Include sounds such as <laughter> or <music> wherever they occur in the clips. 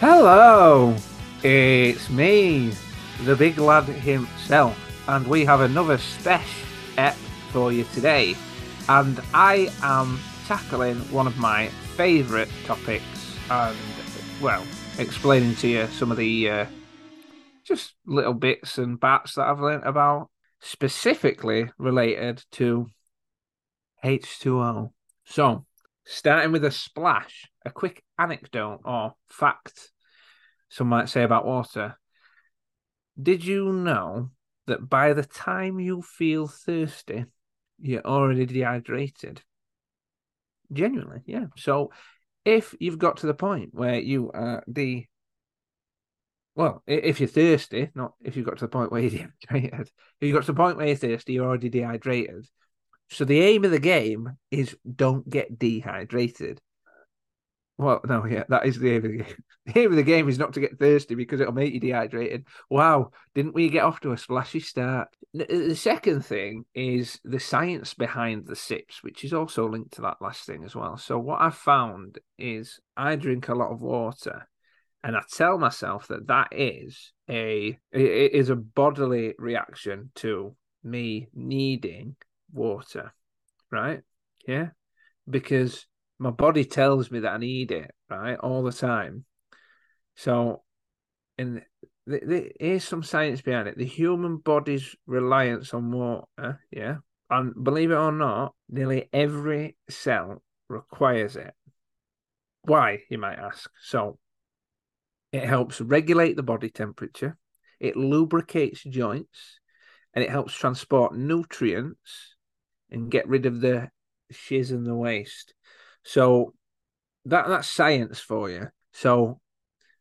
Hello, it's me, the big lad himself, and we have another special ep for you today. And I am tackling one of my favourite topics, and well, explaining to you some of the uh, just little bits and bats that I've learnt about, specifically related to H2O. So, starting with a splash, a quick anecdote or fact, some might say about water. Did you know that by the time you feel thirsty, you're already dehydrated? Genuinely, yeah. So, if you've got to the point where you are the well, if you're thirsty, not if you've got to the point where you're <laughs> dehydrated. If you've got to the point where you're thirsty, you're already dehydrated. So the aim of the game is don't get dehydrated. Well, no, yeah, that is the aim of the game. <laughs> The aim of the game is not to get thirsty because it'll make you dehydrated. Wow, didn't we get off to a splashy start? Uh, the second thing is the science behind the sips, which is also linked to that last thing as well. So what I've found is I drink a lot of water, and I tell myself that that is a it is a bodily reaction to me needing water, right? Yeah, because my body tells me that I need it, right, all the time. So, and the, the, here's some science behind it: the human body's reliance on water, yeah, and believe it or not, nearly every cell requires it. Why, you might ask? So, it helps regulate the body temperature, it lubricates joints, and it helps transport nutrients and get rid of the shiz and the waste. So that that's science for you. So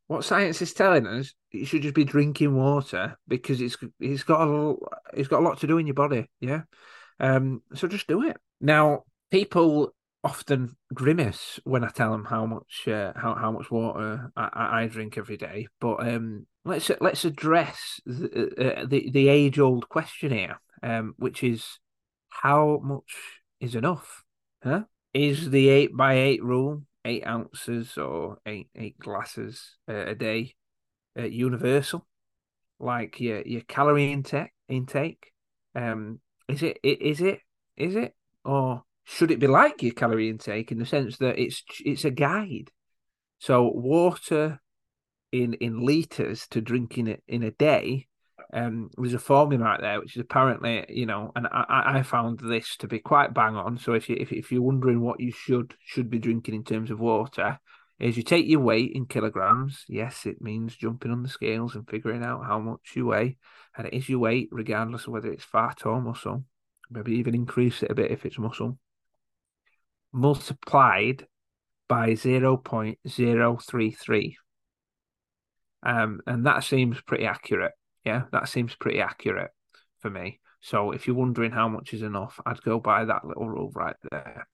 what science is telling us, you should just be drinking water because it's it's got a it's got a lot to do in your body. Yeah. Um. So just do it. Now, people often grimace when I tell them how much uh, how how much water I, I drink every day. But um, let's let's address the uh, the, the age old question here, um, which is how much is enough? Huh? Is the eight by eight rule eight ounces or eight eight glasses a day uh, universal? Like your your calorie intake intake? Um, is it is it is it or should it be like your calorie intake in the sense that it's it's a guide? So water in in liters to drink in in a day um, there's a formula out there which is apparently, you know, and I, I found this to be quite bang on. So if you if, if you're wondering what you should should be drinking in terms of water, is you take your weight in kilograms. Yes, it means jumping on the scales and figuring out how much you weigh, and it is your weight regardless of whether it's fat or muscle. Maybe even increase it a bit if it's muscle. Multiplied by zero point zero three three. Um, and that seems pretty accurate. Yeah, that seems pretty accurate for me. So if you're wondering how much is enough, I'd go by that little rule right there.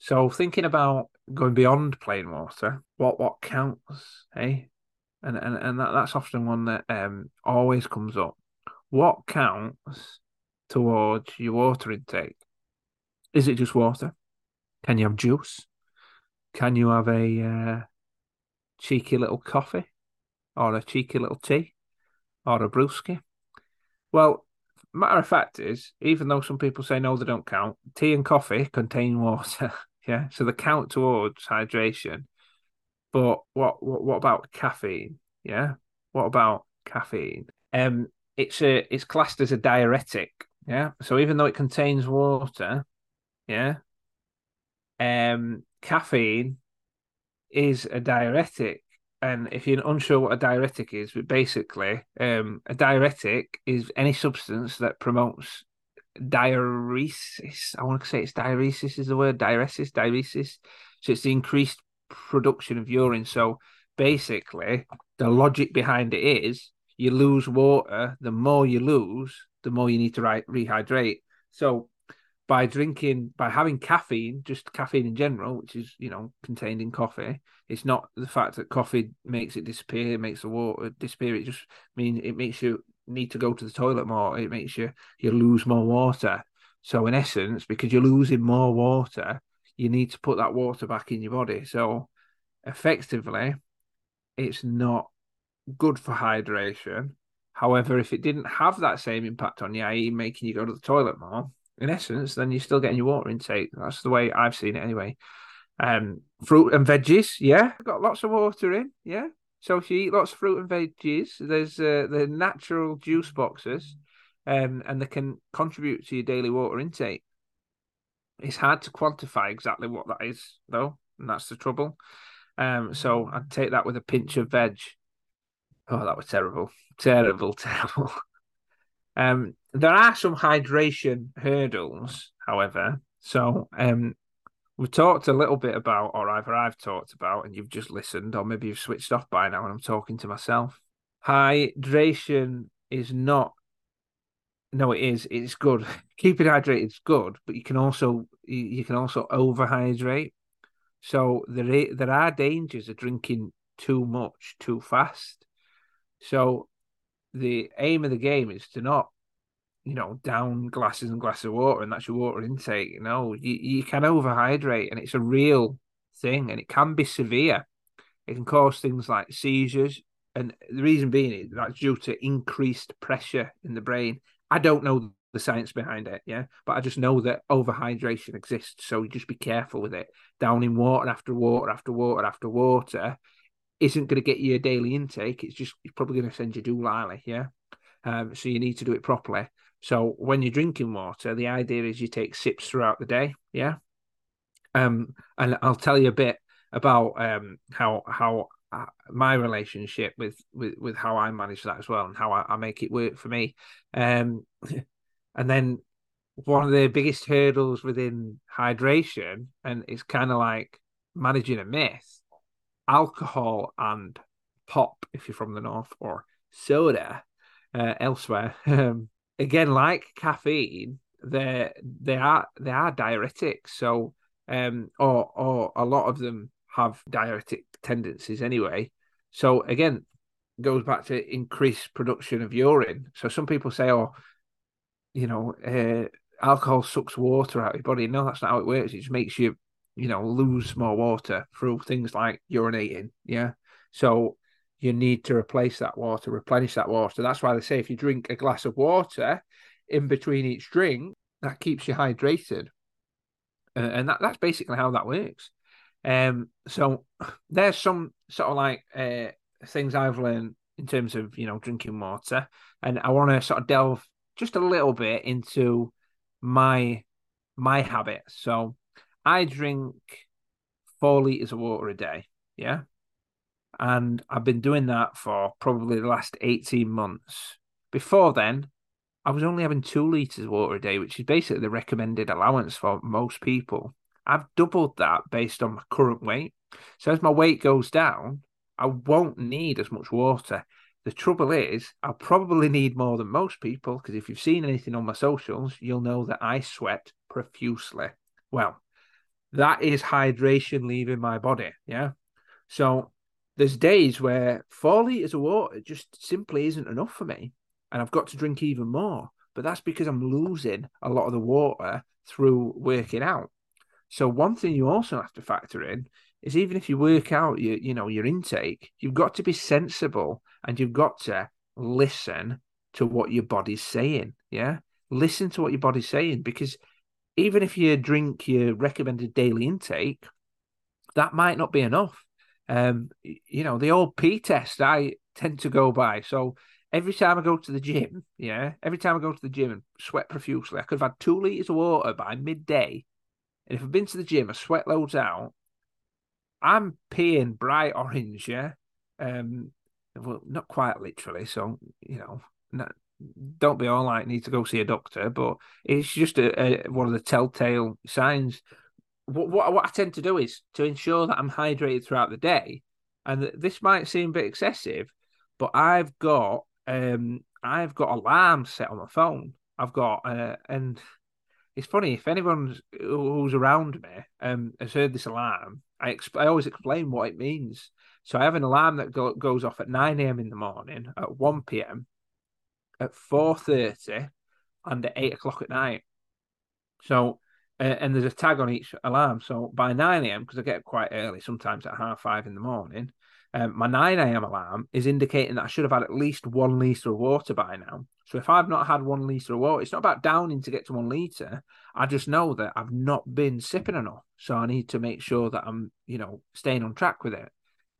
So thinking about going beyond plain water, what what counts, eh? And and and that, that's often one that um always comes up. What counts towards your water intake? Is it just water? Can you have juice? Can you have a uh, cheeky little coffee or a cheeky little tea? Or a brewski? Well, matter of fact is, even though some people say no, they don't count, tea and coffee contain water. <laughs> yeah, so they count towards hydration. But what, what what about caffeine? Yeah, what about caffeine? Um, it's a it's classed as a diuretic. Yeah, so even though it contains water, yeah, um, caffeine is a diuretic and if you're unsure what a diuretic is, but basically, um, a diuretic is any substance that promotes diuresis. I want to say it's diuresis is the word diuresis, diuresis. So it's the increased production of urine. So basically, the logic behind it is you lose water. The more you lose, the more you need to rehydrate. So by drinking by having caffeine, just caffeine in general, which is you know contained in coffee. It's not the fact that coffee makes it disappear, makes the water disappear. It just means it makes you need to go to the toilet more. It makes you you lose more water. So in essence, because you're losing more water, you need to put that water back in your body. So effectively, it's not good for hydration. However, if it didn't have that same impact on you, i.e., making you go to the toilet more, in essence, then you're still getting your water intake. That's the way I've seen it anyway. Um, fruit and veggies, yeah, got lots of water in, yeah. So if you eat lots of fruit and veggies, there's uh, the natural juice boxes, um, and they can contribute to your daily water intake. It's hard to quantify exactly what that is, though, and that's the trouble. Um, so I'd take that with a pinch of veg. Oh, that was terrible, terrible, <laughs> terrible. Um, there are some hydration hurdles, however. So um, we've talked a little bit about, or either I've talked about, and you've just listened, or maybe you've switched off by now and I'm talking to myself. Hydration is not. No, it is. It's good. <laughs> Keeping hydrated is good, but you can also you can also overhydrate. So there there are dangers of drinking too much too fast. So the aim of the game is to not, you know, down glasses and glasses of water, and that's your water intake. You know, you, you can overhydrate, and it's a real thing, and it can be severe. It can cause things like seizures, and the reason being is that's due to increased pressure in the brain. I don't know the science behind it, yeah, but I just know that overhydration exists, so you just be careful with it. Downing water after water after water after water isn't going to get you a daily intake. It's just it's probably going to send you doolally, yeah. Um, so you need to do it properly. So when you're drinking water, the idea is you take sips throughout the day, yeah. Um, and I'll tell you a bit about um how how uh, my relationship with with with how I manage that as well, and how I, I make it work for me. Um, <laughs> and then one of the biggest hurdles within hydration, and it's kind of like managing a myth alcohol and pop if you're from the north, or soda uh, elsewhere. <laughs> Um, again, like caffeine, they they are they are diuretics. So, um, or or a lot of them have diuretic tendencies anyway. So again, goes back to increased production of urine. So some people say, oh, you know, uh, alcohol sucks water out of your body. No, that's not how it works. It just makes you you know, lose more water through things like urinating. Yeah. So you need to replace that water, replenish that water. That's why they say if you drink a glass of water in between each drink, that keeps you hydrated. Uh, and that, that's basically how that works. Um, so <sighs> there's some sort of like uh, things I've learned in terms of you know drinking water, and I want to sort of delve just a little bit into my my habits. So I drink four liters of water a day. Yeah. And I've been doing that for probably the last 18 months. Before then, I was only having two liters of water a day, which is basically the recommended allowance for most people. I've doubled that based on my current weight. So as my weight goes down, I won't need as much water. The trouble is, I'll probably need more than most people because if you've seen anything on my socials, you'll know that I sweat profusely. Well, that is hydration leaving my body. Yeah. So there's days where four liters of water just simply isn't enough for me. And I've got to drink even more. But that's because I'm losing a lot of the water through working out. So one thing you also have to factor in is even if you work out your, you know, your intake, you've got to be sensible and you've got to listen to what your body's saying. Yeah. Listen to what your body's saying because even if you drink your recommended daily intake, that might not be enough. Um, you know, the old P test I tend to go by. So every time I go to the gym, yeah, every time I go to the gym and sweat profusely, I could have had two liters of water by midday. And if I've been to the gym, I sweat loads out. I'm peeing bright orange, yeah. Um, well, not quite literally. So you know, not, don't be all like need to go see a doctor, but it's just a, a one of the telltale signs. What, what, what I tend to do is to ensure that I'm hydrated throughout the day, and this might seem a bit excessive, but I've got um I've got alarms set on my phone. I've got uh, and it's funny if anyone who's around me um has heard this alarm. I exp- I always explain what it means. So I have an alarm that go- goes off at nine a.m. in the morning, at one p.m at four thirty and at eight o'clock at night. So, uh, and there's a tag on each alarm. So by nine a.m. because I get up quite early, sometimes at half five in the morning. Um, my 9 a.m. alarm is indicating that I should have had at least one litre of water by now. So if I've not had one litre of water, it's not about downing to get to one litre. I just know that I've not been sipping enough. So I need to make sure that I'm, you know, staying on track with it.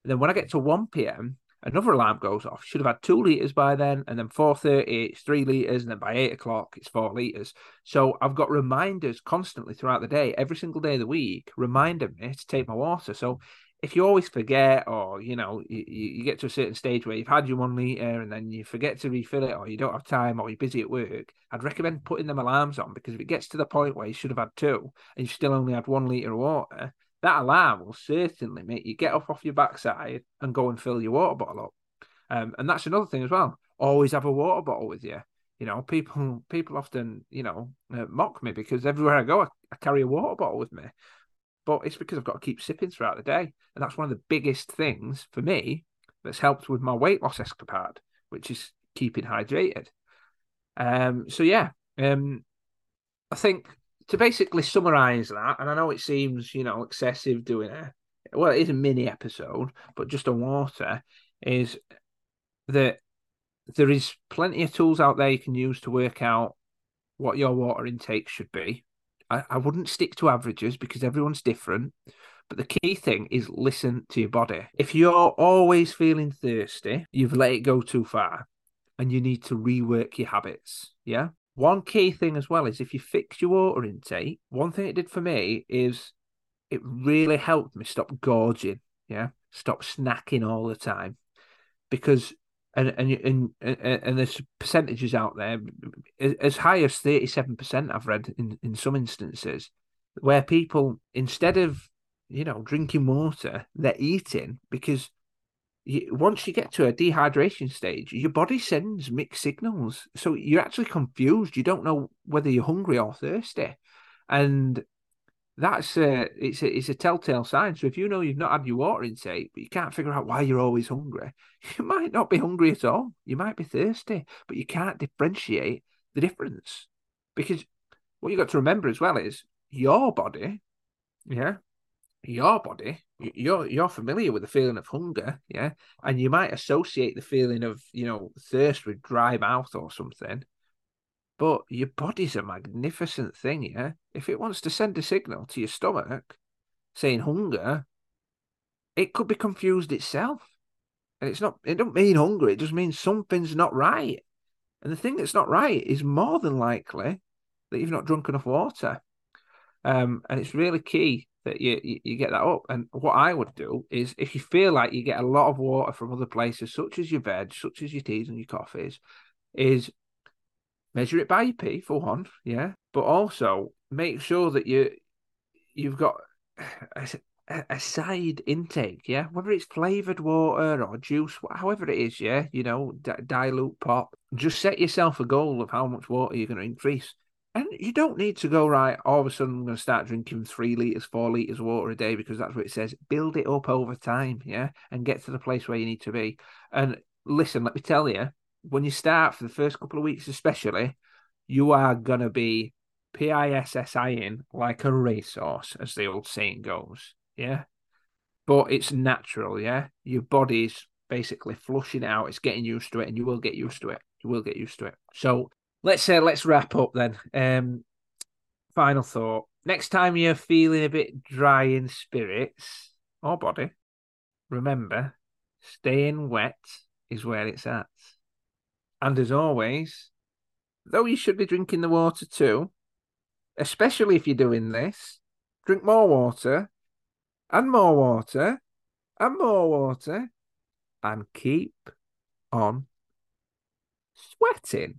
And then when I get to 1 p.m., another alarm goes off. Should have had two litres by then, and then 4.30, it's three litres, and then by 8 o'clock, it's four litres. So I've got reminders constantly throughout the day, every single day of the week, reminding me to take my water. So if you always forget or you know you, you get to a certain stage where you've had your one liter and then you forget to refill it or you don't have time or you're busy at work i'd recommend putting them alarms on because if it gets to the point where you should have had two and you've still only had one liter of water that alarm will certainly make you get up off your backside and go and fill your water bottle up um, and that's another thing as well always have a water bottle with you you know people people often you know uh, mock me because everywhere i go I, I carry a water bottle with me but it's because I've got to keep sipping throughout the day. And that's one of the biggest things for me that's helped with my weight loss escapade, which is keeping hydrated. Um, so yeah, um, I think to basically summarize that, and I know it seems, you know, excessive doing a well, it is a mini episode, but just on water, is that there is plenty of tools out there you can use to work out what your water intake should be. I, I wouldn't stick to averages because everyone's different. But the key thing is listen to your body. If you're always feeling thirsty, you've let it go too far and you need to rework your habits. Yeah. One key thing as well is if you fix your water intake, one thing it did for me is it really helped me stop gorging. Yeah. Stop snacking all the time. Because and and and and there's percentages out there as high as thirty seven percent. I've read in in some instances where people instead of you know drinking water, they're eating because once you get to a dehydration stage, your body sends mixed signals, so you're actually confused. You don't know whether you're hungry or thirsty, and that's a it's a it's a telltale sign. So if you know you've not had your water intake, but you can't figure out why you're always hungry, <laughs> you might not be hungry at all. You might be thirsty, but you can't differentiate the difference because what you've got to remember as well is your body, yeah, your body, you're you're familiar with the feeling of hunger, yeah, and you might associate the feeling of you know thirst with dry mouth or something. But your body's a magnificent thing, yeah? If it wants to send a signal to your stomach saying hunger, it could be confused itself. And it's not, it don't mean hunger, it just means something's not right. And the thing that's not right is more than likely that you've not drunk enough water. Um, and it's really key that you, you, get that up. And what I would do is if you feel like you get a lot of water from other places, such as your veg, such as your teas and your coffees, is measure it by your pee for one, yeah, but also make sure that you you've got <sighs> a, a side intake, yeah, whether it's flavored water or juice, however it is, yeah, you know, d- dilute pop. Just set yourself a goal of how much water you're going to increase. And you don't need to go right. All of a sudden, I'm going to start drinking three liters, four liters of water a day because that's what it says. Build it up over time, yeah, and get to the place where you need to be. And listen, let me tell you, when you start for the first couple of weeks, especially, you are gonna be PISSIing like a racehorse, as the old saying goes. Yeah. But it's natural, yeah. Your body's basically flushing out, it's getting used to it, and you will get used to it. You will get used to it. So let's say uh, let's wrap up then. Um final thought. Next time you're feeling a bit dry in spirits or body, remember staying wet is where it's at. And as always, though you should be drinking the water too, especially if you're doing this, drink more water and more water and more water and keep on sweating.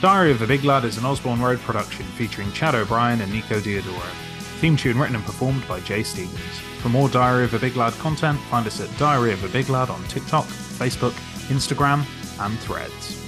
Diary of the Big Lad is an Osborne Road production featuring Chade O'Brien and Nico Diodoro. Theme tune written and performed by Jay Stevens. For more Diary of a Big Lad content, find us at Diary of a Big Lad on TikTok, Facebook, Instagram, and Threads.